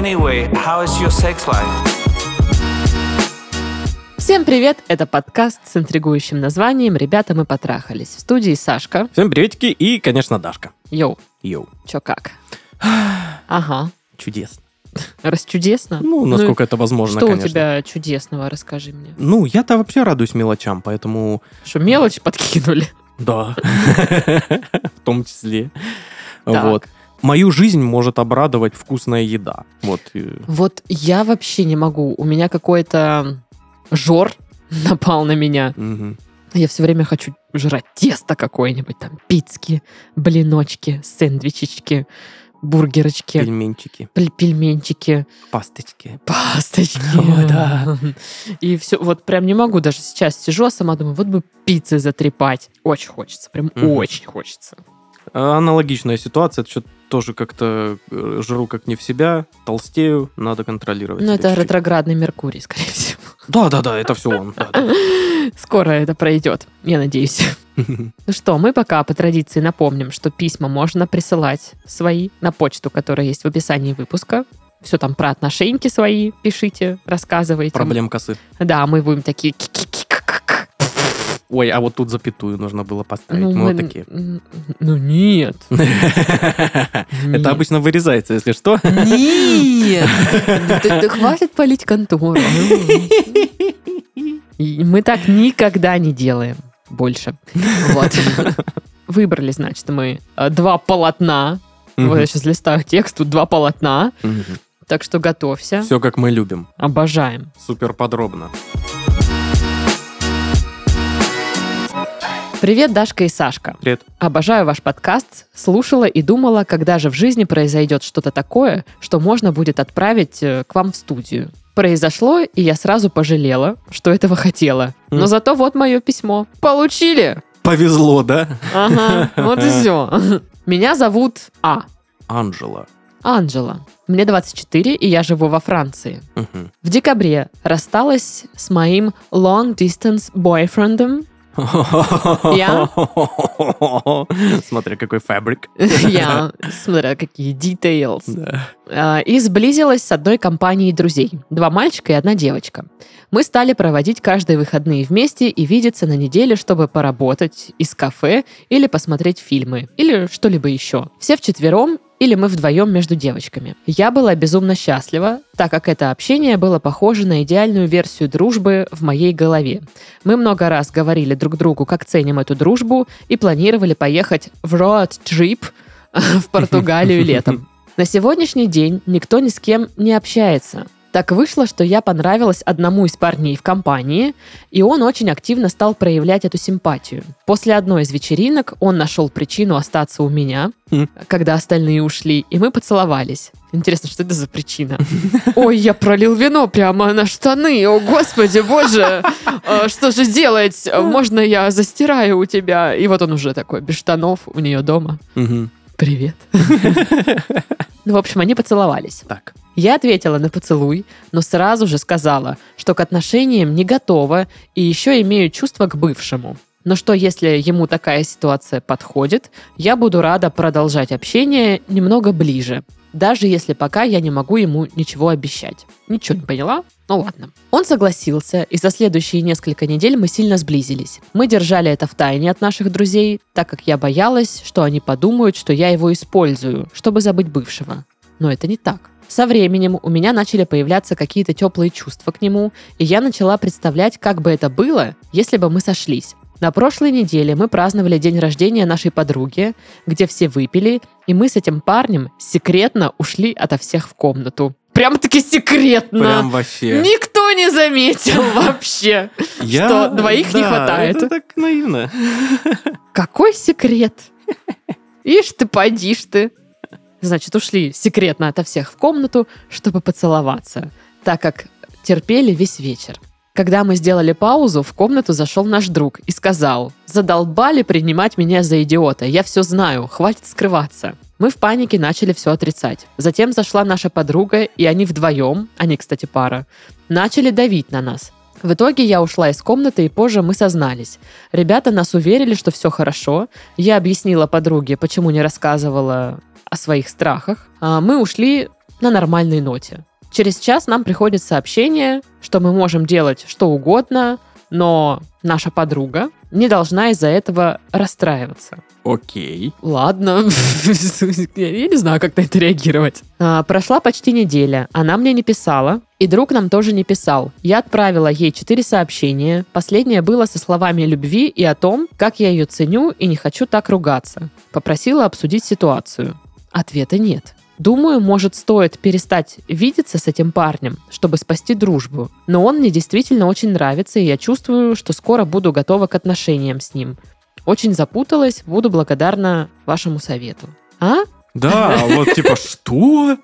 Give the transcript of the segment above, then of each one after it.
Anyway, how is your sex life? Всем привет! Это подкаст с интригующим названием «Ребята, мы потрахались». В студии Сашка. Всем приветики и, конечно, Дашка. Йоу, Йоу. чё как? Ага, Чудесно. расчудесно. Ну, насколько это возможно, Что конечно. у тебя чудесного, расскажи мне. Ну, я-то вообще радуюсь мелочам, поэтому... Что, мелочь подкинули? Да. В том числе. Так. Вот. Мою жизнь может обрадовать вкусная еда. Вот. Вот я вообще не могу. У меня какой-то жор напал на меня. мгм. Я все время хочу жрать тесто какое-нибудь, там, пицки, блиночки, сэндвичечки, бургерочки, Пельменчики, пель- пельменчики. пасточки. Пасточки. О, да. И все, вот прям не могу, даже сейчас сижу, а сама думаю, вот бы пиццы затрепать. Очень хочется, прям Мгм. очень хочется. Аналогичная ситуация. Что тоже как-то э, жру как не в себя, толстею, надо контролировать. Ну, это ретроградный Меркурий, скорее всего. Да-да-да, это все он. да-да. Скоро это пройдет, я надеюсь. Ну что, мы пока по традиции напомним, что письма можно присылать свои на почту, которая есть в описании выпуска. Все там про отношеньки свои пишите, рассказывайте. Проблем косы. Да, мы будем такие... Ой, а вот тут запятую нужно было поставить. Ну, Мы мы- вот такие. Ну нет. Это обычно вырезается, если что. Нет! Да- хватит палить контору. Мы так никогда не делаем больше. Вот. Выбрали, значит, мы э, два полотна. Вот я сейчас листаю текст, тут два полотна. Так что готовься. Все как мы любим. Обожаем. Супер подробно. Привет, Дашка и Сашка. Привет. Обожаю ваш подкаст, слушала и думала, когда же в жизни произойдет что-то такое, что можно будет отправить э, к вам в студию. Произошло, и я сразу пожалела, что этого хотела. Но М. зато вот мое письмо. Получили? Повезло, да? Ага, вот и все. Меня зовут А. Анжела. Анджела. Мне 24, и я живу во Франции. Мгм. В декабре рассталась с моим long-distance boyfriendом. Я? Смотри, какой фабрик. Я, смотря какие details. Да. А, и сблизилась с одной компанией друзей. Два мальчика и одна девочка. Мы стали проводить каждые выходные вместе и видеться на неделе, чтобы поработать из кафе или посмотреть фильмы, или что-либо еще. Все вчетвером или мы вдвоем между девочками. Я была безумно счастлива, так как это общение было похоже на идеальную версию дружбы в моей голове. Мы много раз говорили друг другу, как ценим эту дружбу, и планировали поехать в роад-трип в Португалию летом. На сегодняшний день никто ни с кем не общается. Так вышло, что я понравилась одному из парней в компании, и он очень активно стал проявлять эту симпатию. После одной из вечеринок он нашел причину остаться у меня, Хм. когда остальные ушли, и мы поцеловались. Интересно, что это за причина? Ой, я пролил вино прямо на штаны. О, господи, боже. А, Что же делать? Можно я застираю у тебя? И вот он уже такой, без штанов, у нее дома. Привет. Ну, в общем, они поцеловались. Так. Я ответила на поцелуй, но сразу же сказала, что к отношениям не готова и еще имею чувство к бывшему. Но что если ему такая ситуация подходит, я буду рада продолжать общение немного ближе, даже если пока я не могу ему ничего обещать. Ничего не поняла? Ну ладно. Он согласился, и за следующие несколько недель мы сильно сблизились. Мы держали это в тайне от наших друзей, так как я боялась, что они подумают, что я его использую, чтобы забыть бывшего. Но это не так. Со временем у меня начали появляться какие-то теплые чувства к нему, и я начала представлять, как бы это было, если бы мы сошлись. На прошлой неделе мы праздновали день рождения нашей подруги, где все выпили, и мы с этим парнем секретно ушли ото всех в комнату. Прям-таки секретно! Прям вообще. Никто не заметил вообще. Я- что, двоих не да, хватает? Это так наивно. Какой секрет? Ишь ты, подишь ты. Значит, ушли секретно ото всех в комнату, чтобы поцеловаться, так как терпели весь вечер. Когда мы сделали паузу, в комнату зашел наш друг и сказал, «Задолбали принимать меня за идиота, я все знаю, хватит скрываться». Мы в панике начали все отрицать. Затем зашла наша подруга, и они вдвоем, они, кстати, пара, начали давить на нас. В итоге я ушла из комнаты, и позже мы сознались. Ребята нас уверили, что все хорошо. Я объяснила подруге, почему не рассказывала о своих страхах. А Мы ушли на нормальной ноте. Через час нам приходит сообщение, что мы можем делать что угодно, но наша подруга не должна из-за этого расстраиваться. Окей. Ладно, я не знаю, как на это реагировать. А, прошла почти неделя, она мне не писала, и друг нам тоже не писал. Я отправила ей четыре сообщения. Последнее было со словами любви и о том, как я ее ценю и не хочу так ругаться. Попросила обсудить ситуацию. Ответа нет. Думаю, может, стоит перестать видеться с этим парнем, чтобы спасти дружбу. Но он мне действительно очень нравится, и я чувствую, что скоро буду готова к отношениям с ним. Очень запуталась, буду благодарна вашему совету. А? Да, вот типа что?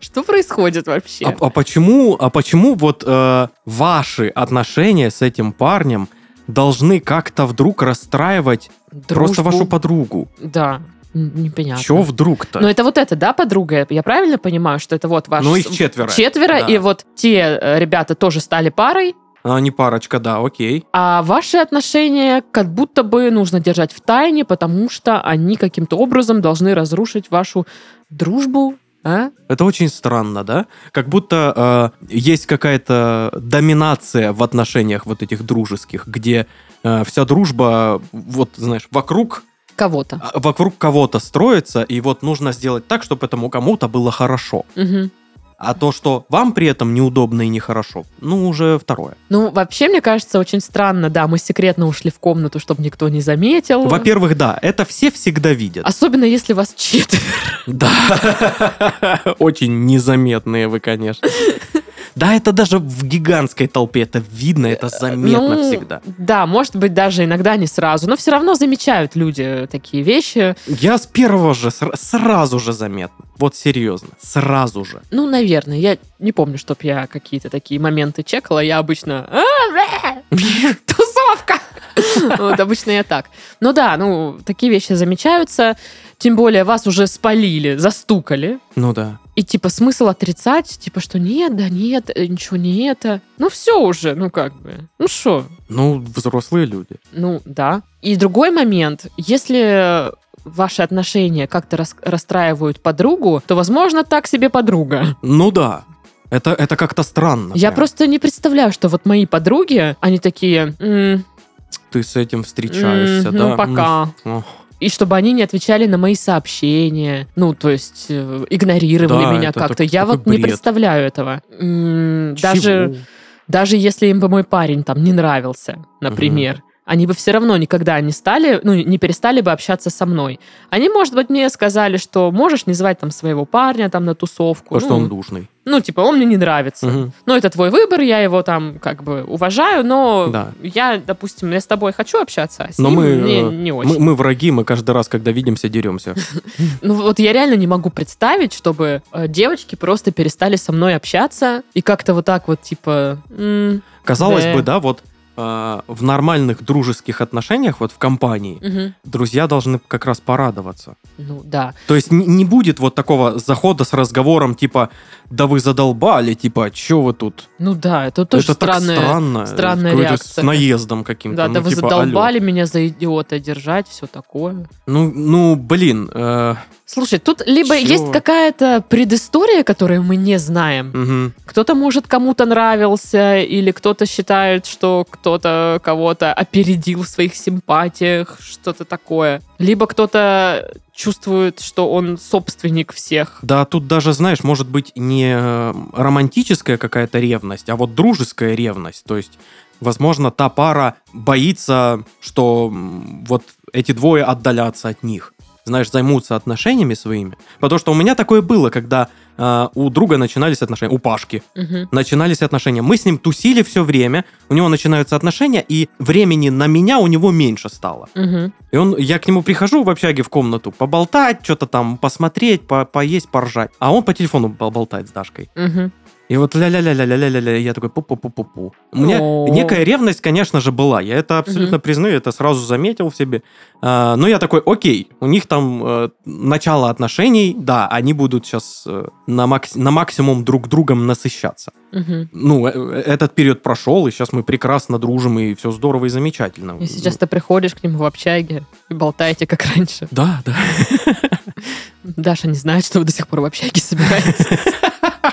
Что происходит вообще? А, а почему, а почему вот э, ваши отношения с этим парнем должны как-то вдруг расстраивать просто Дружбу. вашу подругу? Да, непонятно. Чего вдруг-то? Но это вот это, да, подруга? Я правильно понимаю, что это вот ваш... Ну, их четверо. Четверо, Да. и вот те э, ребята тоже стали парой, А, не парочка, да, окей. а ваши отношения как будто бы нужно держать в тайне, потому что они каким-то образом должны разрушить вашу дружбу, а? Это очень странно, да? Как будто э, есть какая-то доминация в отношениях вот этих дружеских, где э, вся дружба, вот, знаешь, вокруг, Кого-то. а, вокруг кого-то строится, и вот нужно сделать так, чтобы этому кому-то было хорошо. Мгм. А то, что вам при этом неудобно и нехорошо, ну, уже второе. Ну, вообще, мне кажется, очень странно, да, мы секретно ушли в комнату, чтобы никто не заметил. Во-первых, да, это все всегда видят. Особенно, если вас четверо. Да. Очень незаметные вы, конечно. Да, это даже в гигантской толпе это видно, это заметно Ну, всегда. Да, может быть, даже иногда не сразу, но все равно замечают люди такие вещи. Я с первого же сра- сразу же заметно. Вот серьезно, сразу же. Ну, наверное, я не помню, чтоб я какие-то такие моменты чекала. Я обычно... «А, Тусовка! Вот обычно я так. Ну да, ну, такие вещи замечаются. Тем более вас уже спалили, застукали. Ну да. И типа смысл отрицать, типа что нет, да нет, э, ничего не это. Ну все уже, ну как бы. Ну что, Ну, взрослые люди. ну да. И другой момент, если ваши отношения как-то рас- расстраивают подругу, то, возможно, так себе подруга. Ну да. Это, это как-то странно. Я прям. просто не представляю, что вот мои подруги, они такие, «М, Ты с этим встречаешься, м, да? ну пока. Ох. И чтобы они не отвечали на мои сообщения, ну, то есть э, игнорировали Да, меня как-то. Я вот не бред. представляю этого. М, Даже, даже если им бы мой парень там не нравился, например, они бы все равно никогда не стали, ну, не перестали бы общаться со мной. Они, может быть, мне сказали, что можешь не звать там своего парня там на тусовку. Потому что ну, он душный. Ну, типа, он мне не нравится. Мгм. Ну, это твой выбор, я его там как бы уважаю, но Да. я, допустим, я с тобой хочу общаться, а с Но ним мы, мне э, не очень. Мы, мы враги, мы каждый раз, когда видимся, деремся. Ну вот я реально не могу представить, чтобы э, девочки просто перестали со мной общаться и как-то вот так вот типа... Казалось бы, да, вот в нормальных дружеских отношениях, вот в компании, мгм. друзья должны как раз порадоваться. Ну да. То есть н- не будет вот такого захода с разговором типа, да вы задолбали, типа, что вы тут? Ну да, это тоже Это странная... так странно. странная реакция. С наездом каким-то. Да, ну, да вы типа, алло. задолбали меня за идиота держать, все такое. Ну, ну, блин. э, Слушай, тут либо Чё? есть какая-то предыстория, которую мы не знаем. мгм. Кто-то, может, кому-то нравился, или кто-то считает, что кто-то кого-то опередил в своих симпатиях, что-то такое. Либо кто-то чувствует, что он собственник всех. Да, тут даже, знаешь, может быть не э, романтическая какая-то ревность, а вот дружеская ревность. То есть, возможно, та пара боится, что вот эти двое отдалятся от них. Знаешь, займутся отношениями своими. Потому что у меня такое было, когда э, у друга начинались отношения, у Пашки Мгм. начинались отношения. Мы с ним тусили все время, у него начинаются отношения, и времени на меня у него меньше стало. Мгм. И он, я к нему прихожу в общаге в комнату поболтать, что-то там посмотреть, по- поесть, поржать. А он по телефону бол- болтает с Дашкой. Мгм. И вот ля-ля-ля-ля-ля-ля-ля, я такой пу-пу-пу-пу-пу. У меня некая ревность, конечно же, была. Я это абсолютно признаю, это сразу заметил в себе. А, Но я такой, окей, у них там э, начало отношений, да, они будут сейчас на, макс- на максимум друг другом насыщаться. Мгм. Ну, э, этот период прошел, и сейчас мы прекрасно дружим, и все здорово и замечательно. И сейчас ты приходишь к нему в общаге и болтаете, как раньше. Да, да. Даша не знает, что вы до сих пор в общаге собираетесь.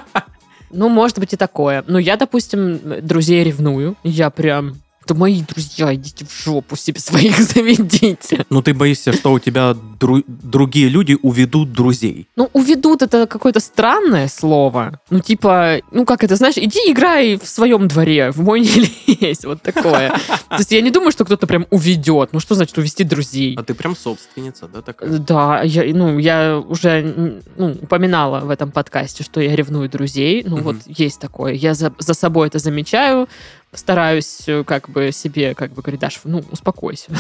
Ну, может быть и такое. Ну, я, допустим, друзей ревную. Я прям... Это мои друзья, идите в жопу себе своих заведите. Ну, ты боишься, что у тебя дру- другие люди уведут друзей. Ну, уведут это какое-то странное слово. Ну, типа, ну, как это, знаешь, иди играй в своем дворе, в мой не лезь, вот такое. То есть я не думаю, что кто-то прям уведет. Ну, что значит увести друзей? А ты прям собственница, да, такая? Да, я, ну, я уже ну, упоминала в этом подкасте, что я ревную друзей. Ну, Мгм. вот есть такое. Я за, за собой это замечаю, стараюсь э, как бы себе, как бы говорить, Даша, ну, успокойся.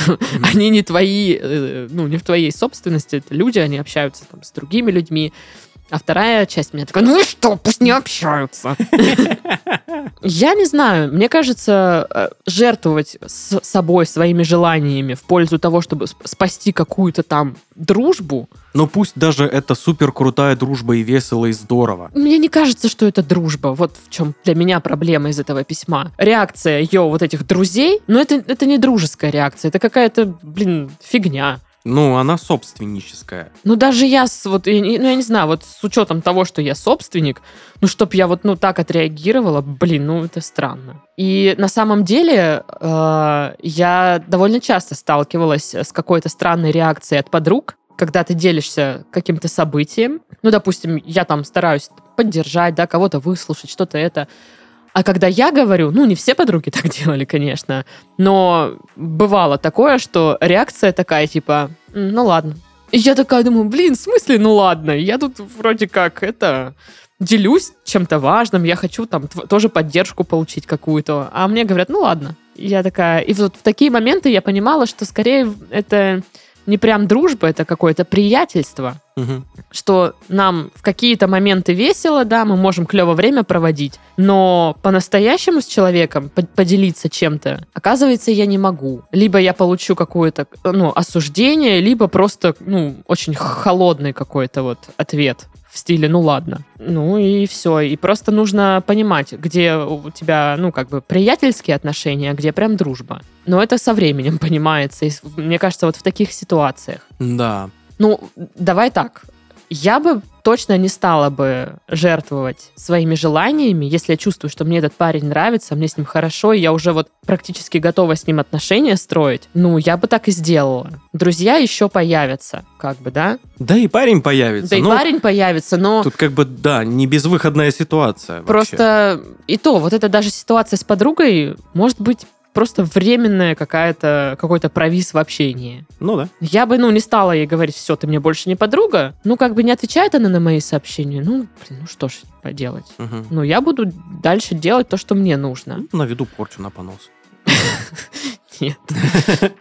Они не твои, э, ну, не в твоей собственности, это люди, они общаются там с другими людьми. А вторая часть меня такая, ну и что, пусть не общаются. Я не знаю, мне кажется, э, жертвовать с собой, своими желаниями в пользу того, чтобы сп- спасти какую-то там дружбу, Ну, пусть даже это супер крутая дружба и весело, и здорово. мне не кажется, что это дружба. Вот в чем для меня проблема из этого письма. Реакция ее вот этих друзей, но это, это не дружеская реакция, это какая-то, блин, фигня. Ну, она собственническая. Ну, даже я, с, вот, я ну, я не знаю, вот с учетом того, что я собственник, ну, чтоб я вот, ну, так отреагировала, блин, ну, это странно. И на самом деле э, я довольно часто сталкивалась с какой-то странной реакцией от подруг, когда ты делишься каким-то событием. Ну, допустим, я там стараюсь поддержать, да, кого-то выслушать, что-то это. А когда я говорю, ну, не все подруги так делали, конечно, но бывало такое, что реакция такая, типа, «М, ну ладно. И я такая думаю, блин, в смысле, ну ладно, я тут вроде как это делюсь чем-то важным, я хочу там тоже поддержку получить какую-то, а мне говорят, ну ладно. И я такая, и вот в такие моменты я понимала, что скорее это не прям дружба, это какое-то приятельство, Мгм. что нам в какие-то моменты весело, да, мы можем клево время проводить, но по-настоящему с человеком по- поделиться чем-то, оказывается, я не могу. Либо я получу какое-то, ну, осуждение, либо просто, ну, очень холодный какой-то вот ответ в стиле, ну ладно. Ну и все. И просто нужно понимать, где у тебя, ну, как бы приятельские отношения, а где прям дружба. Но это со временем понимается. И мне кажется, вот в таких ситуациях. Да. Ну, давай так. Я бы точно не стала бы жертвовать своими желаниями, если я чувствую, что мне этот парень нравится, мне с ним хорошо, и я уже вот практически готова с ним отношения строить. Ну, я бы так и сделала. Друзья еще появятся, как бы, да? Да и парень появится. Да и Ну, парень появится, но Тут как бы, да, не безвыходная ситуация вообще. просто и то, вот эта даже ситуация с подругой может быть просто временная какая-то, какой-то провис в общении. Ну да. Я бы, ну, не стала ей говорить, все, ты мне больше не подруга. Ну, как бы не отвечает она на мои сообщения. Ну, блин, ну что ж поделать. Мгм. Ну, я буду дальше делать то, что мне нужно. Наведу порчу на понос. Нет.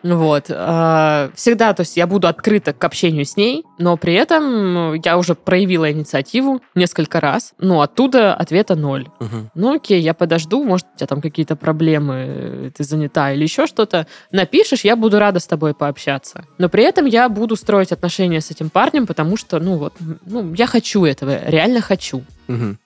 Вот. А, Всегда, то есть я буду открыта к общению с ней, но при этом я уже проявила инициативу несколько раз. Ну, оттуда ответа ноль. Ну, окей, я подожду, может, у тебя там какие-то проблемы, э, ты занята или еще что-то. Напишешь, я буду рада с тобой пообщаться. Но при этом я буду строить отношения с этим парнем, потому что, ну вот, ну, я хочу этого, реально хочу.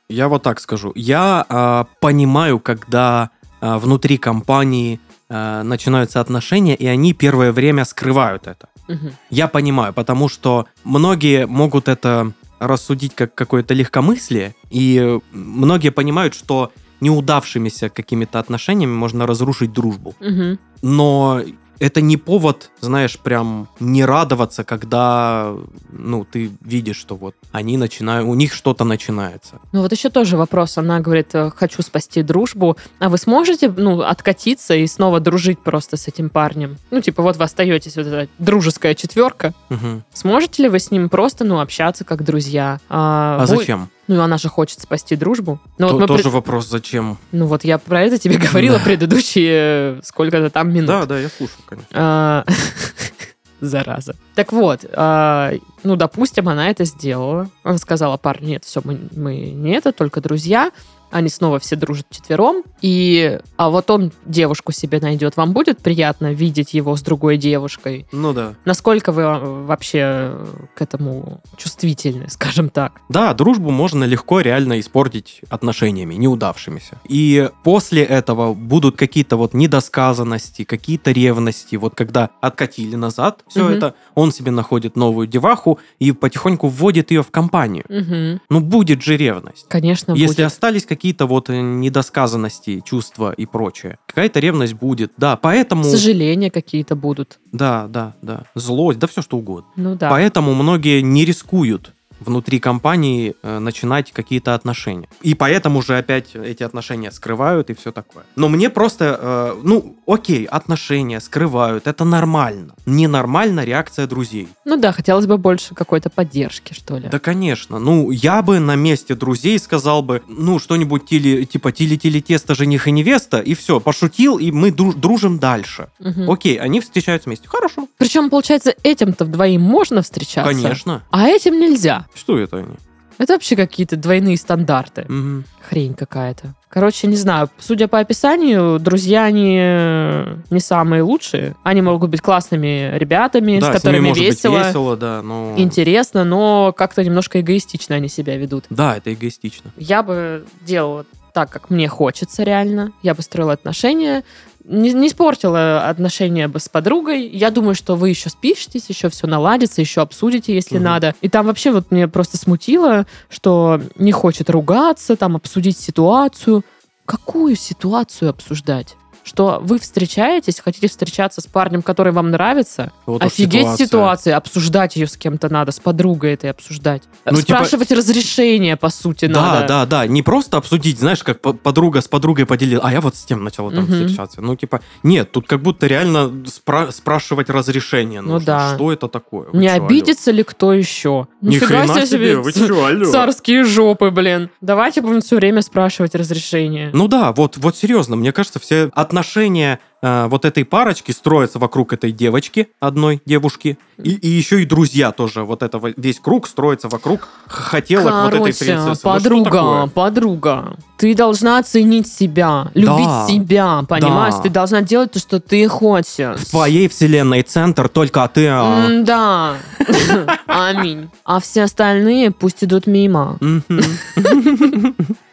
Я вот так скажу. Я а, понимаю, когда а, внутри компании а, начинаются отношения, и они первое время скрывают это. Мгм. Я понимаю, потому что многие могут это рассудить как какое-то легкомыслие, и э, многие понимают, что неудавшимися какими-то отношениями можно разрушить дружбу. Мгм. Но это не повод, знаешь, прям не радоваться, когда, ну, ты видишь, что вот они начинают, у них что-то начинается. Ну вот еще тоже вопрос. Она говорит, э, хочу спасти дружбу. А вы сможете, ну, откатиться и снова дружить просто с этим парнем? Ну, типа, вот вы остаетесь, вот эта дружеская четверка. Мгм. Сможете ли вы с ним просто, ну, общаться как друзья? А вы- зачем? Ну, она же хочет спасти дружбу. Ну, То- вот мы тоже пред- вопрос, зачем? Ну вот я про это тебе говорила Да. предыдущие э, сколько-то там минут. Да, да, я слушаю, конечно. А, Зараза. Так вот, а, ну, допустим, она это сделала. Она сказала, парню, нет, все, мы, мы не это, только друзья. Они снова все дружат четвером, и, а вот он девушку себе найдет. Вам будет приятно видеть его с другой девушкой? Ну да. Насколько вы э, вообще к этому чувствительны, скажем так? Да, дружбу можно легко реально испортить отношениями, неудавшимися. И после этого будут какие-то вот недосказанности, какие-то ревности. Вот когда откатили назад все Мгм. это, он себе находит новую деваху и потихоньку вводит ее в компанию. Мгм. Ну, будет же ревность. Конечно, Если будет. остались какие-то вот э, недосказанности, чувства и прочее, какая-то ревность будет. Да, поэтому... Сожаления какие-то будут. Да, да, да. Злость, да все что угодно. Ну да. Поэтому многие не рискуют внутри компании э, начинать какие-то отношения. И поэтому же опять эти отношения скрывают и все такое. Но мне просто, э, ну, окей, отношения скрывают, это нормально. Ненормальна реакция друзей. Ну да, хотелось бы больше какой-то поддержки, что ли. Да, конечно. Ну, я бы на месте друзей сказал бы, ну, что-нибудь тили, типа тили-тили-тесто, жених и невеста, и все, пошутил, и мы дру- дружим дальше. Мгм. Окей, они встречаются вместе. Хорошо. Причем, получается, этим-то вдвоим можно встречаться. Конечно. А этим нельзя. Что это они? Это вообще какие-то двойные стандарты. Мгм. Хрень какая-то. Короче, не знаю. Судя по описанию, друзья они э, не самые лучшие. Они могут быть классными ребятами, да, с которыми может весело, быть весело, да, но... интересно, но как-то немножко эгоистично они себя ведут. Да, это эгоистично. Я бы делала так, как мне хочется реально. Я бы строила отношения. Не, не испортила отношения бы с подругой. Я думаю, что вы еще спишетесь, еще все наладится, еще обсудите, если Мгм. надо. И там вообще вот мне просто смутило, что не хочет ругаться, там обсудить ситуацию. Какую ситуацию обсуждать? Что вы встречаетесь, хотите встречаться с парнем, который вам нравится? Вот Офигеть ситуация. ситуация, обсуждать ее с кем-то надо, с подругой этой обсуждать. Ну, типа- Спрашивать разрешение, по сути, Да, надо. да, да. Не просто обсудить, знаешь, как по- подруга с подругой поделила, а я вот с тем начала там Мгм. встречаться. Ну, типа, нет, тут как будто реально спра- спрашивать разрешение Ну нужно. да. Что это такое? Вы Не чё, обидится ли кто еще? Ни Нифига хрена себе, вы ц- чё, алло? Царские жопы, блин. Давайте будем все время спрашивать разрешение. Ну да, вот, вот серьезно, мне кажется, все отношения э, вот этой парочки строятся вокруг этой девочки, одной девушки, и, и еще и друзья тоже. Вот это весь круг строится вокруг хотелок вот этой Короче, принцессы. Ну, подруга, такое? подруга, ты должна оценить себя, любить Да. себя, понимаешь? Да. Ты должна делать то, что ты хочешь. В твоей вселенной центр только ты. а. М, Да. Аминь. А все остальные пусть идут мимо.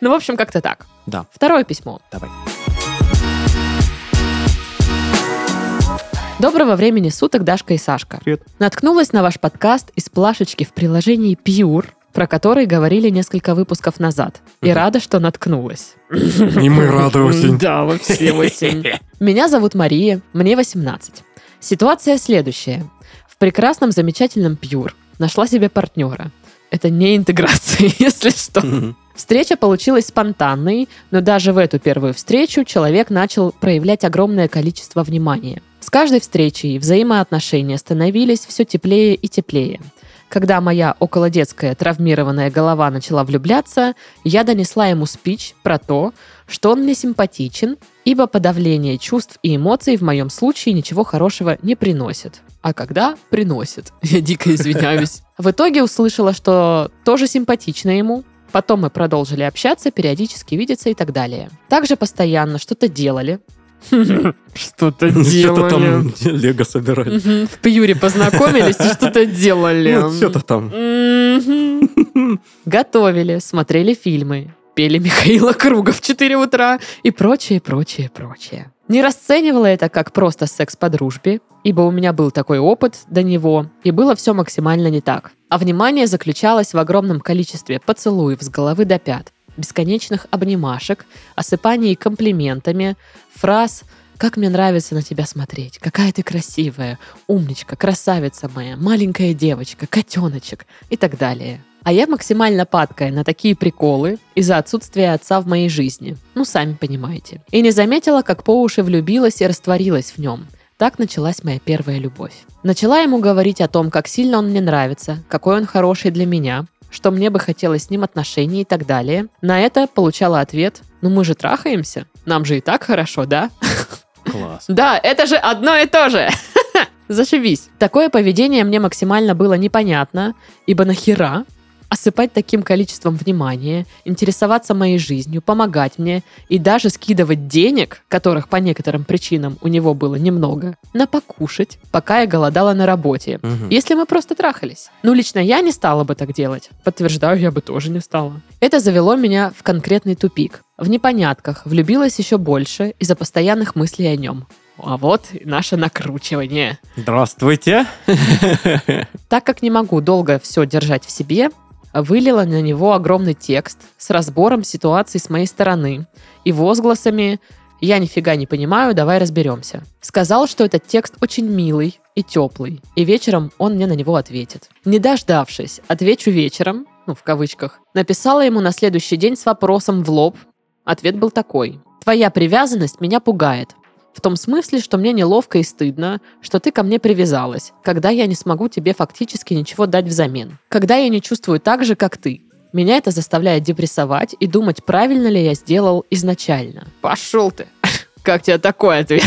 Ну, в общем, как-то так. Да. Второе письмо. Давай. Доброго времени суток, Дашка и Сашка. Привет. Наткнулась на ваш подкаст из плашечки в приложении Pure, про который говорили несколько выпусков назад. И рада, что наткнулась. И мы рады очень. Да, вообще очень. Меня зовут Мария, мне 18. Ситуация следующая. В прекрасном, замечательном Pure нашла себе партнера. Это не интеграция, если что. Встреча получилась спонтанной, но даже в эту первую встречу человек начал проявлять огромное количество внимания. С каждой встречей взаимоотношения становились все теплее и теплее. Когда моя околодетская травмированная голова начала влюбляться, я донесла ему спич про то, что он мне симпатичен, ибо подавление чувств и эмоций в моем случае ничего хорошего не приносит. А когда приносит? Я дико извиняюсь. В итоге услышала, что тоже симпатично ему, Потом мы продолжили общаться, периодически видеться и так далее. Также постоянно что-то делали. Что-то Что-то там Лего собирать. Мгм, В Пьюре познакомились и что-то делали. Ну, что-то там. Готовили, смотрели фильмы, пели Михаила Круга в 4 утра и прочее, прочее, прочее. Не расценивала это как просто секс по дружбе, ибо у меня был такой опыт до него, и было все максимально не так. А внимание заключалось в огромном количестве поцелуев с головы до пят, бесконечных обнимашек, осыпаний комплиментами, фраз «Как мне нравится на тебя смотреть, какая ты красивая, умничка, красавица моя, маленькая девочка, котеночек» и так далее. А я максимально падкая на такие приколы из-за отсутствия отца в моей жизни. Ну, сами понимаете. И не заметила, как по уши влюбилась и растворилась в нем. Так началась моя первая любовь. Начала ему говорить о том, как сильно он мне нравится, какой он хороший для меня, что мне бы хотелось с ним отношений и так далее. На это получала ответ «Ну мы же трахаемся, нам же и так хорошо, да?» Класс. Да, это же одно и то же. Зашибись. Такое поведение мне максимально было непонятно, ибо нахера? Осыпать таким количеством внимания, интересоваться моей жизнью, помогать мне и даже скидывать денег, которых по некоторым причинам у него было немного, на покушать, пока я голодала на работе. Мгм. Если мы просто трахались. Ну, лично я не стала бы так делать. Подтверждаю, я бы тоже не стала. Это завело меня в конкретный тупик. В непонятках влюбилась еще больше из-за постоянных мыслей о нем. А вот и наше накручивание. Здравствуйте. Так как не могу долго все держать в себе, вылила на него огромный текст с разбором ситуации с моей стороны и возгласами «Я нифига не понимаю, давай разберемся». Сказал, что этот текст очень милый и теплый, и вечером он мне на него ответит. Не дождавшись «отвечу вечером», ну, в кавычках, написала ему на следующий день с вопросом в лоб. Ответ был такой. «Твоя привязанность меня пугает. В том смысле, что мне неловко и стыдно, что ты ко мне привязалась, когда я не смогу тебе фактически ничего дать взамен. Когда я не чувствую так же, как ты. Меня это заставляет депрессовать и думать, правильно ли я сделал изначально. Пошел ты. Как тебе такой ответ?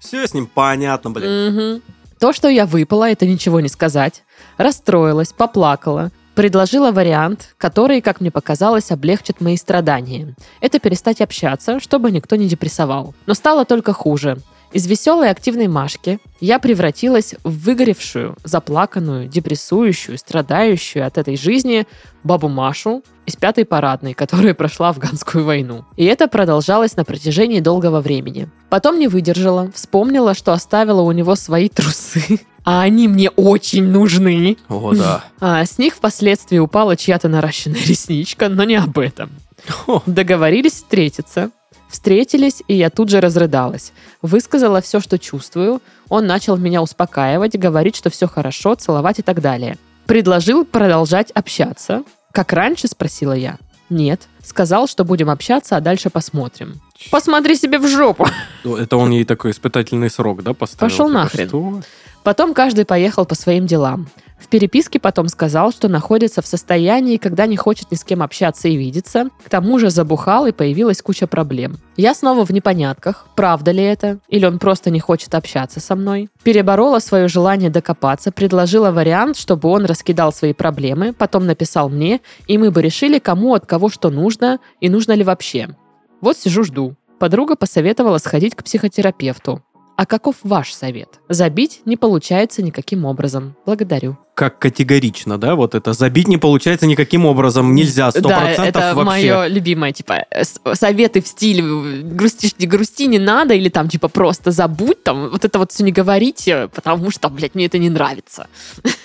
Все с ним понятно, блин. То, что я выпала, это ничего не сказать. Расстроилась, поплакала. Предложила вариант, который, как мне показалось, облегчит мои страдания. Это перестать общаться, чтобы никто не депрессовал. Но стало только хуже. Из веселой активной Машки я превратилась в выгоревшую, заплаканную, депрессующую, страдающую от этой жизни бабу Машу из пятой парадной, которая прошла афганскую войну. И это продолжалось на протяжении долгого времени. Потом не выдержала, вспомнила, что оставила у него свои трусы, а они мне очень нужны. О, да. А с них впоследствии упала чья-то наращенная ресничка, но не об этом. Хо. Договорились встретиться. Встретились, и я тут же разрыдалась. Высказала все, что чувствую. Он начал меня успокаивать, говорить, что все хорошо, целовать и так далее. Предложил продолжать общаться. Как раньше, спросила я. Нет. Сказал, что будем общаться, а дальше посмотрим. Посмотри себе в жопу. Ну, Это он ей такой испытательный срок, да, поставил? Пошел Типа, нахрен. что? Потом каждый поехал по своим делам. В переписке потом сказал, что находится в состоянии, когда не хочет ни с кем общаться и видеться. К тому же забухал и появилась куча проблем. Я снова в непонятках, правда ли это, или он просто не хочет общаться со мной. Переборола свое желание докопаться, предложила вариант, чтобы он раскидал свои проблемы, потом написал мне, и мы бы решили, кому от кого что нужно и нужно ли вообще. Вот сижу, жду. Подруга посоветовала сходить к психотерапевту. А каков ваш совет? Забить не получается никаким образом. Благодарю. Как категорично, да, вот это забить не получается никаким образом, нельзя, сто Да, процентов это вообще. мое любимое, типа, э, советы в стиле э, грустишь, не грусти, не надо, или там, типа, просто забудь, там, вот это вот все не говорите, потому что, блядь, мне это не нравится.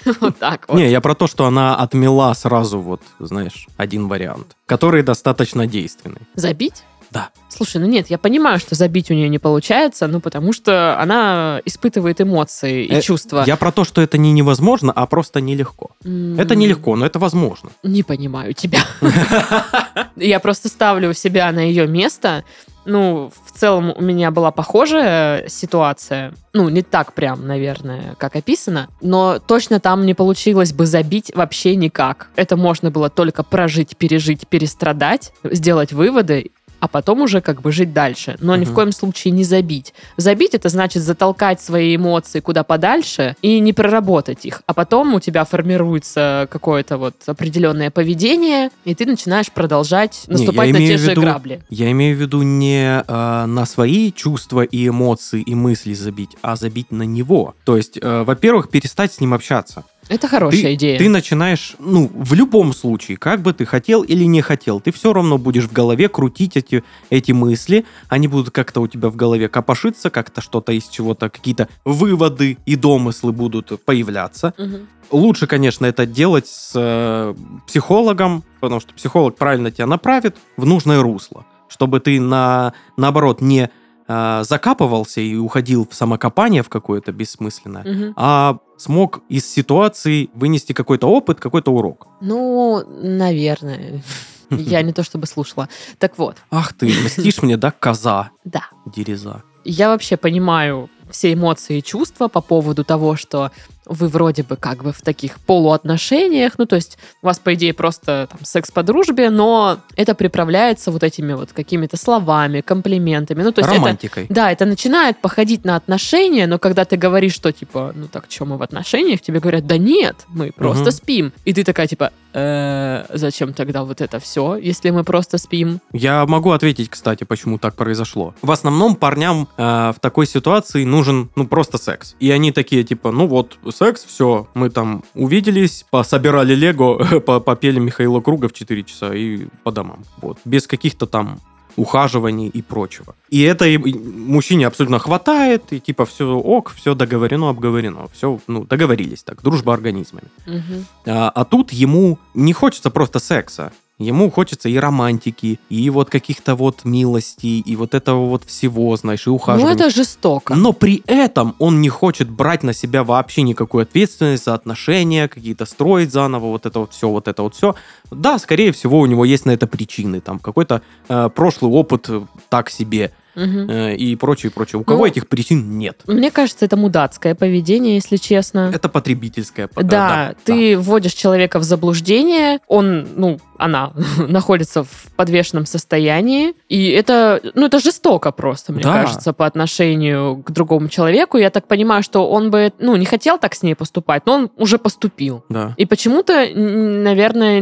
Вот так вот. Не, я про то, что она отмела сразу вот, знаешь, один вариант, который достаточно действенный. Забить? Да. Слушай, ну нет, я понимаю, что забить у нее не получается, ну потому что она испытывает эмоции и Э, чувства. Я про то, что это не невозможно, а просто нелегко. М, Это нелегко, но это возможно. Не понимаю тебя. Я просто ставлю себя на ее место. Ну, в целом у меня была похожая ситуация. Ну, не так прям, наверное, как описано. Но точно там не получилось бы забить вообще никак. Это можно было только прожить, пережить, перестрадать, сделать выводы а потом уже как бы жить дальше. Но ни в коем случае не забить. Забить это значит затолкать свои эмоции куда подальше и не проработать их. А потом у тебя формируется какое-то вот определенное поведение, и ты начинаешь продолжать Не, наступать я на те же виду- грабли. Я имею в виду не э, на свои чувства и эмоции и мысли забить, а забить на него. То есть, э, во-первых, перестать с ним общаться. Это хорошая ты, идея. Ты начинаешь, ну, в любом случае, как бы ты хотел или не хотел, ты все равно будешь в голове крутить эти, эти мысли, они будут как-то у тебя в голове копошиться, как-то что-то из чего-то, какие-то выводы и домыслы будут появляться. Мгм. Лучше, конечно, это делать с э, психологом, потому что психолог правильно тебя направит в нужное русло, чтобы ты на, наоборот не э, закапывался и уходил в самокопание в какое-то бессмысленное, Мгм. а смог из ситуации вынести какой-то опыт, какой-то урок. Ну, наверное. Я не то чтобы слушала. Так вот, Ах ты, мстишь мне, да, коза, да. дереза. Я вообще понимаю все эмоции и чувства по поводу того, что вы вроде бы как бы в таких полуотношениях, ну, то есть у вас, по идее, просто там, секс по дружбе, но это приправляется вот этими вот какими-то словами, комплиментами. Ну, то есть это, Романтикой. да, это начинает походить на отношения, но когда ты говоришь, что типа, ну так, что мы в отношениях, тебе говорят, да нет, мы просто Мгм. спим. И ты такая типа, «Э, зачем тогда вот это все, если мы просто спим? Я могу ответить, кстати, почему так произошло. В основном парням э, в такой ситуации нужен, ну, просто секс. И они такие, типа, ну вот, секс, все, мы там увиделись, пособирали Лего, по- попели Михаила Круга в 4 часа и по домам. Вот. Без каких-то там ухаживаний и прочего. И это и- мужчине абсолютно хватает, и типа все ок, все договорено, обговорено, все, ну, договорились так, дружба организмами. Мгм. А, а тут ему не хочется просто секса. Ему хочется и романтики, и вот каких-то вот милостей, и вот этого вот всего, знаешь, и Ну ухаживания. это жестоко. Но при этом он не хочет брать на себя вообще никакой ответственности за отношения, какие-то строить заново, вот это вот все, вот это вот все. Да, скорее всего, у него есть на это причины, там какой-то э, прошлый опыт э, так себе э, и прочее, прочее. У кого Ну, этих причин нет? Мне кажется, это мудацкое поведение, если честно. Это потребительское. э, Да, ты вводишь человека в заблуждение, он, ну, она находится в подвешенном состоянии, и это, ну, это жестоко просто, мне Да. кажется, по отношению к другому человеку. Я так понимаю, что он бы, ну, не хотел так с ней поступать, но он уже поступил. Да. И почему-то, наверное,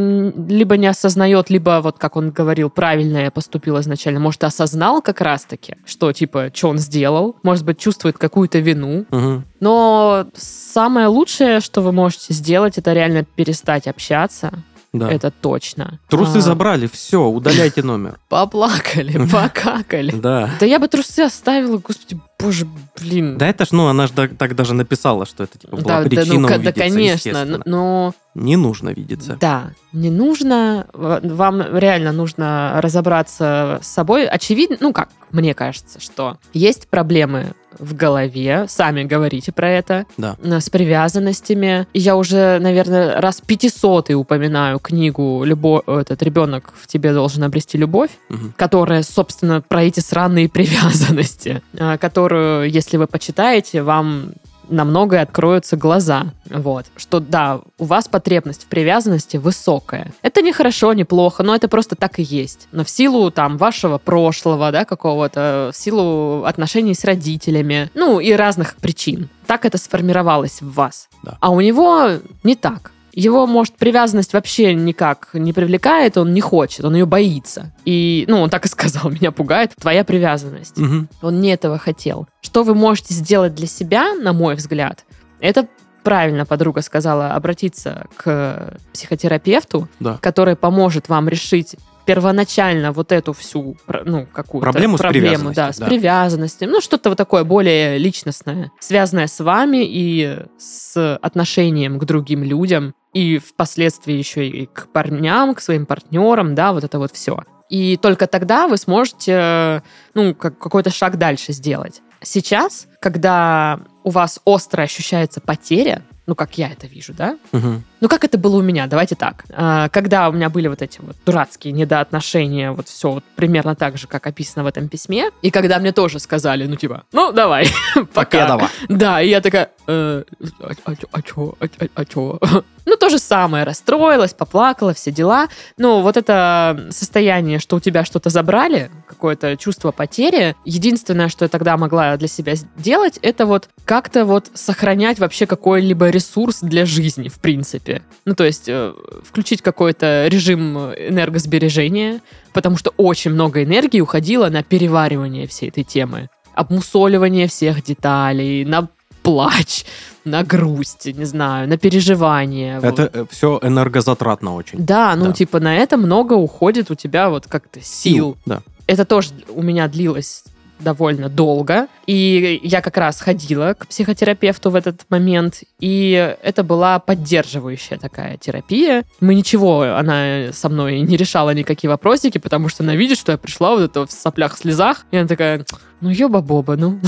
либо не осознает, либо, вот как он говорил, правильно я поступил изначально. Может, осознал как раз-таки, что, типа, что он сделал. Может быть, чувствует какую-то вину. Мгм. Но самое лучшее, что вы можете сделать, это реально перестать общаться. Да. Это точно. Трусы А, забрали, все, удаляйте номер. Поплакали, покакали. Да. Да я бы трусы оставила, господи, боже, блин. Да это ж, ну, она же так даже написала, что это типа была Да, да, причина ну, да, увидеться, конечно, естественно. но Не нужно видеться. Да, не нужно, вам реально нужно разобраться с собой. Очевидно, ну как, мне кажется, что есть проблемы в голове, сами говорите про это, Да. э, с привязанностями. Я уже, наверное, раз пятисотый упоминаю книгу «Любо... «Этот ребенок в тебе должен обрести любовь», Мгм. которая, собственно, про эти сраные привязанности, э, которую, если вы почитаете, вам на многое откроются глаза. Вот. Что да, у вас потребность в привязанности высокая. Это не хорошо, не плохо, но это просто так и есть. Но в силу там вашего прошлого, да, какого-то, в силу отношений с родителями, ну и разных причин. Так это сформировалось в вас. Да. А у него не так. Его, может, привязанность вообще никак не привлекает, он не хочет, он ее боится. И, ну, он так и сказал, меня пугает твоя привязанность. Мгм. Он не этого хотел. Что вы можете сделать для себя, на мой взгляд, это правильно подруга сказала, обратиться к психотерапевту, Да. который поможет вам решить первоначально вот эту всю ну какую Проблему с проблему, да, с да. привязанностью, ну что-то вот такое более личностное, связанное с вами и с отношением к другим людям и впоследствии еще и к парням, к своим партнерам, да, вот это вот все. И только тогда вы сможете, ну, как- какой-то шаг дальше сделать. Сейчас, когда у вас остро ощущается потеря, ну, как я это вижу, да, Мгм. Ну, как это было у меня? Давайте так. А, Когда у меня были вот эти вот дурацкие недоотношения, вот все вот примерно так же, как описано в этом письме, и когда мне тоже сказали, ну, типа, ну, давай, пока. Покедова. Да, и я такая, э, а, чё, чё, а, а- а чё? Ну, то же самое, расстроилась, поплакала, все дела. Ну, вот это состояние, что у тебя что-то забрали, какое-то чувство потери, единственное, что я тогда могла для себя сделать, это вот как-то вот сохранять вообще какой-либо ресурс для жизни, в принципе. Ну, то есть э, включить какой-то режим энергосбережения, потому что очень много энергии уходило на переваривание всей этой темы обмусоливание всех деталей, на плач, на грусть, не знаю, на переживание. вот. Это все энергозатратно очень. Да, ну да. типа на это много уходит у тебя вот как-то сил. Да. Это тоже у меня длилось довольно долго. И я как раз ходила к психотерапевту в этот момент, и это была поддерживающая такая терапия. Мы ничего, она со мной не решала никакие вопросики, потому что она видит, что я пришла вот это в соплях, слезах, и она такая, ну ёба-боба, ну,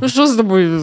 ну что с тобой?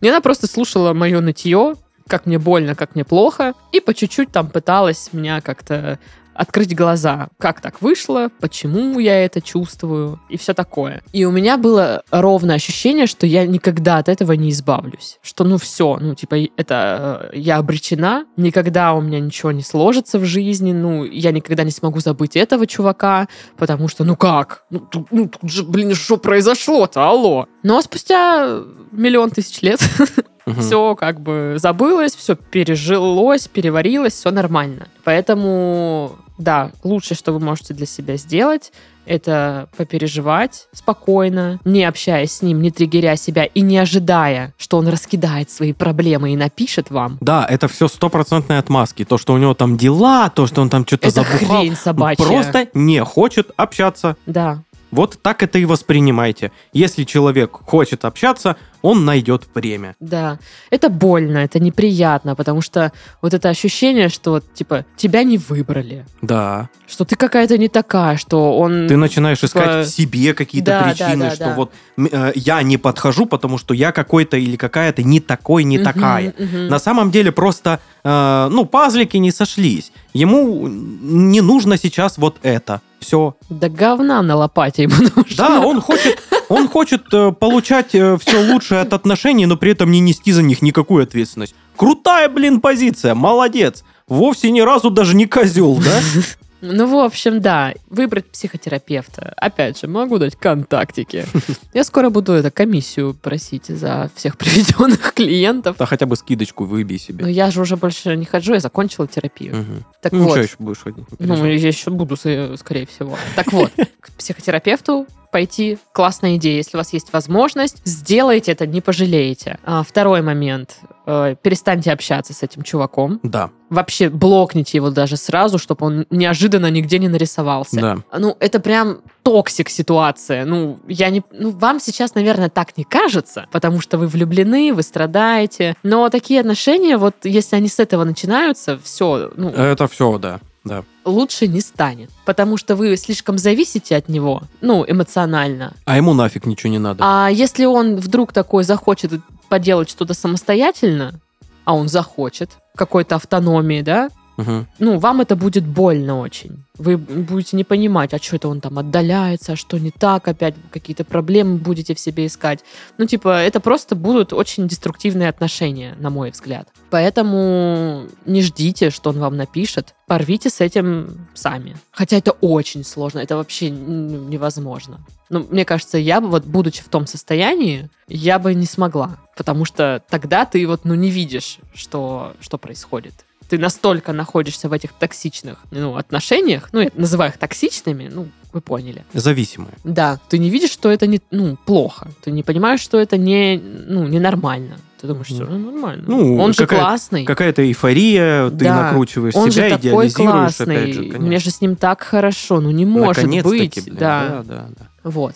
И она просто слушала мое нытье, как мне больно, как мне плохо, и по чуть-чуть там пыталась меня как-то открыть глаза. Как так вышло? Почему я это чувствую? И все такое. И у меня было ровное ощущение, что я никогда от этого не избавлюсь. Что ну все, ну типа это э, я обречена, никогда у меня ничего не сложится в жизни, ну я никогда не смогу забыть этого чувака, потому что ну как? Ну тут, ну, тут же, блин, что произошло-то? Алло. Но спустя миллион тысяч лет Мгм. все как бы забылось, все пережилось, переварилось, все нормально. Поэтому, да, лучшее, что вы можете для себя сделать, это попереживать спокойно, не общаясь с ним, не триггеря себя и не ожидая, что он раскидает свои проблемы и напишет вам. Да, это все стопроцентные отмазки. То, что у него там дела, то, что он там что-то забухал. хрень собачья. Просто не хочет общаться. Да. Вот так это и воспринимайте. Если человек хочет общаться, он найдет время. Да, это больно, это неприятно, потому что вот это ощущение, что типа тебя не выбрали, Да. что ты какая-то не такая, что он Ты начинаешь типа, искать в себе какие-то да, да, причины, да, что да. вот э, я не подхожу, потому что я какой-то или какая-то не такой, не Мгм, такая. мгм. На самом деле просто, э, ну, пазлики не сошлись. Ему не нужно сейчас вот это. Все. Да говна на лопате ему нужно. Да, он хочет, он хочет э, получать все лучшее от отношений, но при этом не нести за них никакую ответственность. Крутая, блин, позиция, молодец. Вовсе ни разу даже не козел, да? Ну, в общем, да, выбрать психотерапевта. Опять же, могу дать контактики. Я скоро буду это комиссию просить за всех приведенных клиентов. Да хотя бы скидочку выбей Но себе. я же уже больше не хожу, я закончила терапию. Мгм. Так Ну, вот. что еще будешь ходить? Ну, я еще буду, скорее всего. Так вот, к психотерапевту пойти классная идея. Если у вас есть возможность, сделайте это, не пожалеете. А, второй момент. Э, перестаньте общаться с этим чуваком. Да, Вообще блокните его даже сразу, чтобы он неожиданно нигде не нарисовался. да. Ну, это прям toxic ситуация. Ну, я не... Ну, вам сейчас, наверное, так не кажется, потому что вы влюблены, вы страдаете. Но такие отношения, вот если они с этого начинаются, все, ну, Это все, да. Да. лучше не станет. Потому что вы слишком зависите от него, ну, эмоционально. А ему нафиг ничего не надо. А если он вдруг такой захочет поделать что-то самостоятельно, а он захочет какой-то автономии, да, Мгм. ну, вам это будет больно очень. Вы будете не понимать, а что это он там отдаляется, а что не так, опять какие-то проблемы будете в себе искать. Ну, типа, это просто будут очень деструктивные отношения, на мой взгляд. Поэтому не ждите, что он вам напишет. Порвите с этим сами. Хотя это очень сложно, это вообще невозможно. Ну, мне кажется, я бы, вот будучи в том состоянии, я бы не смогла. Потому что тогда ты вот, ну, не видишь, что, что происходит ты настолько находишься в этих токсичных ну, отношениях, ну, я называю их токсичными, ну, вы поняли. Зависимые. Да, ты не видишь, что это не, ну, плохо. Ты не понимаешь, что это не, ну, ненормально. Ты думаешь, Мгм. все нормально. Ну, Он же классный. Какая-то эйфория, ты Да. накручиваешь Он себя, же такой идеализируешь, классный. опять же, конечно. Мне же с ним так хорошо. Ну, не может быть. да. да, да, да. Вот.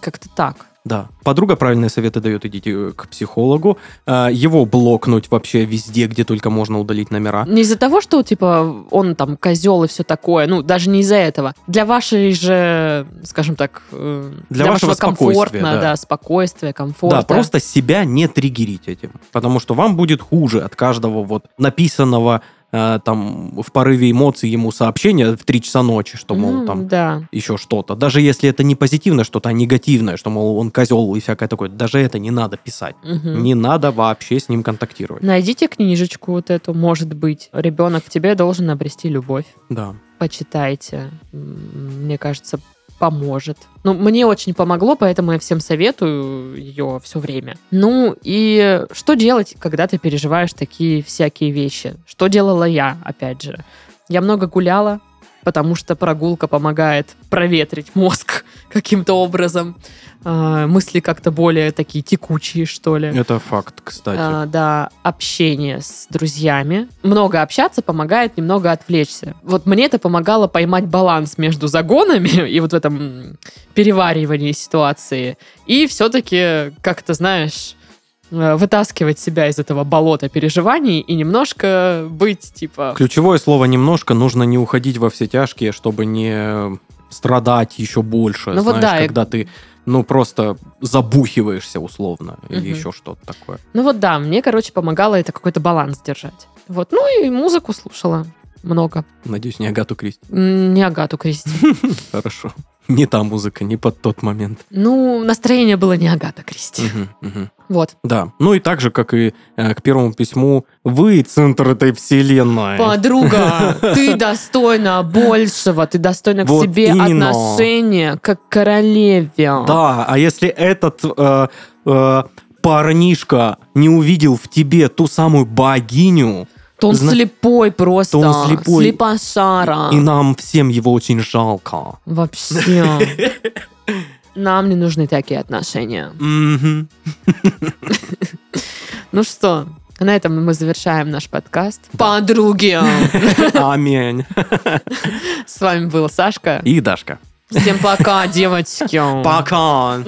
Как-то так. Да. Подруга правильные советы дает, идите э, к психологу. А, Его блокнуть вообще везде, где только можно удалить номера. Не из-за того, что, типа, он там козел и все такое, ну, даже не из-за этого. Для вашей же, скажем так, э, Для вашего спокойствия, комфортно, да. да. спокойствия, комфорта. Да, просто себя не триггерить этим. Потому что вам будет хуже от каждого вот написанного э, там в порыве эмоций ему сообщения в 3 часа ночи, что, мол, там Да. еще что-то. Даже если это не позитивное что-то, а негативное, что, мол, он козел и всякое такое, даже это не надо писать. Мгм. Не надо вообще с ним контактировать. Найдите книжечку вот эту, может быть. Ребенок в тебе должен обрести любовь. Да. Почитайте. Мне кажется, поможет. Ну, мне очень помогло, поэтому я всем советую ее все время. Ну, и что делать, когда ты переживаешь такие всякие вещи? Что делала я, опять же? Я много гуляла, потому что прогулка помогает проветрить мозг каким-то образом. А, мысли как-то более такие текучие, что ли. Это факт, кстати. А, да, общение с друзьями. Много общаться помогает немного отвлечься. Вот мне это помогало поймать баланс между загонами и вот в этом переваривании ситуации. И все-таки, как ты знаешь, э, вытаскивать себя из этого болота переживаний и немножко быть, типа... Ключевое слово немножко нужно не уходить во все тяжкие, чтобы не страдать еще больше. Ну вот знаешь, да, и- когда ты ну просто забухиваешься условно или Мгм. еще что-то такое. Ну вот да, мне, короче, помогало это какой-то баланс держать. Вот, ну и музыку слушала. Много. Надеюсь, не Агату Кристи. Не Агату Кристи. Хорошо. Не та музыка, не под тот момент. Ну, настроение было не Агата Кристи. Вот. Да. Ну и так же, как и э, к первому письму, вы центр этой вселенной. Подруга, ты достойна большего, ты достойна к себе именно. отношения как королеве. Да, а если этот э, э, парнишка не увидел в тебе ту самую богиню, То он Зна- слепой просто. То он слепой. Слепошара. и нам всем его очень жалко. Вообще. Нам не нужны такие отношения. Ну что, на этом мы завершаем наш подкаст. Подруги! Аминь. С вами был Сашка. И Дашка. Всем пока, девочки. Пока.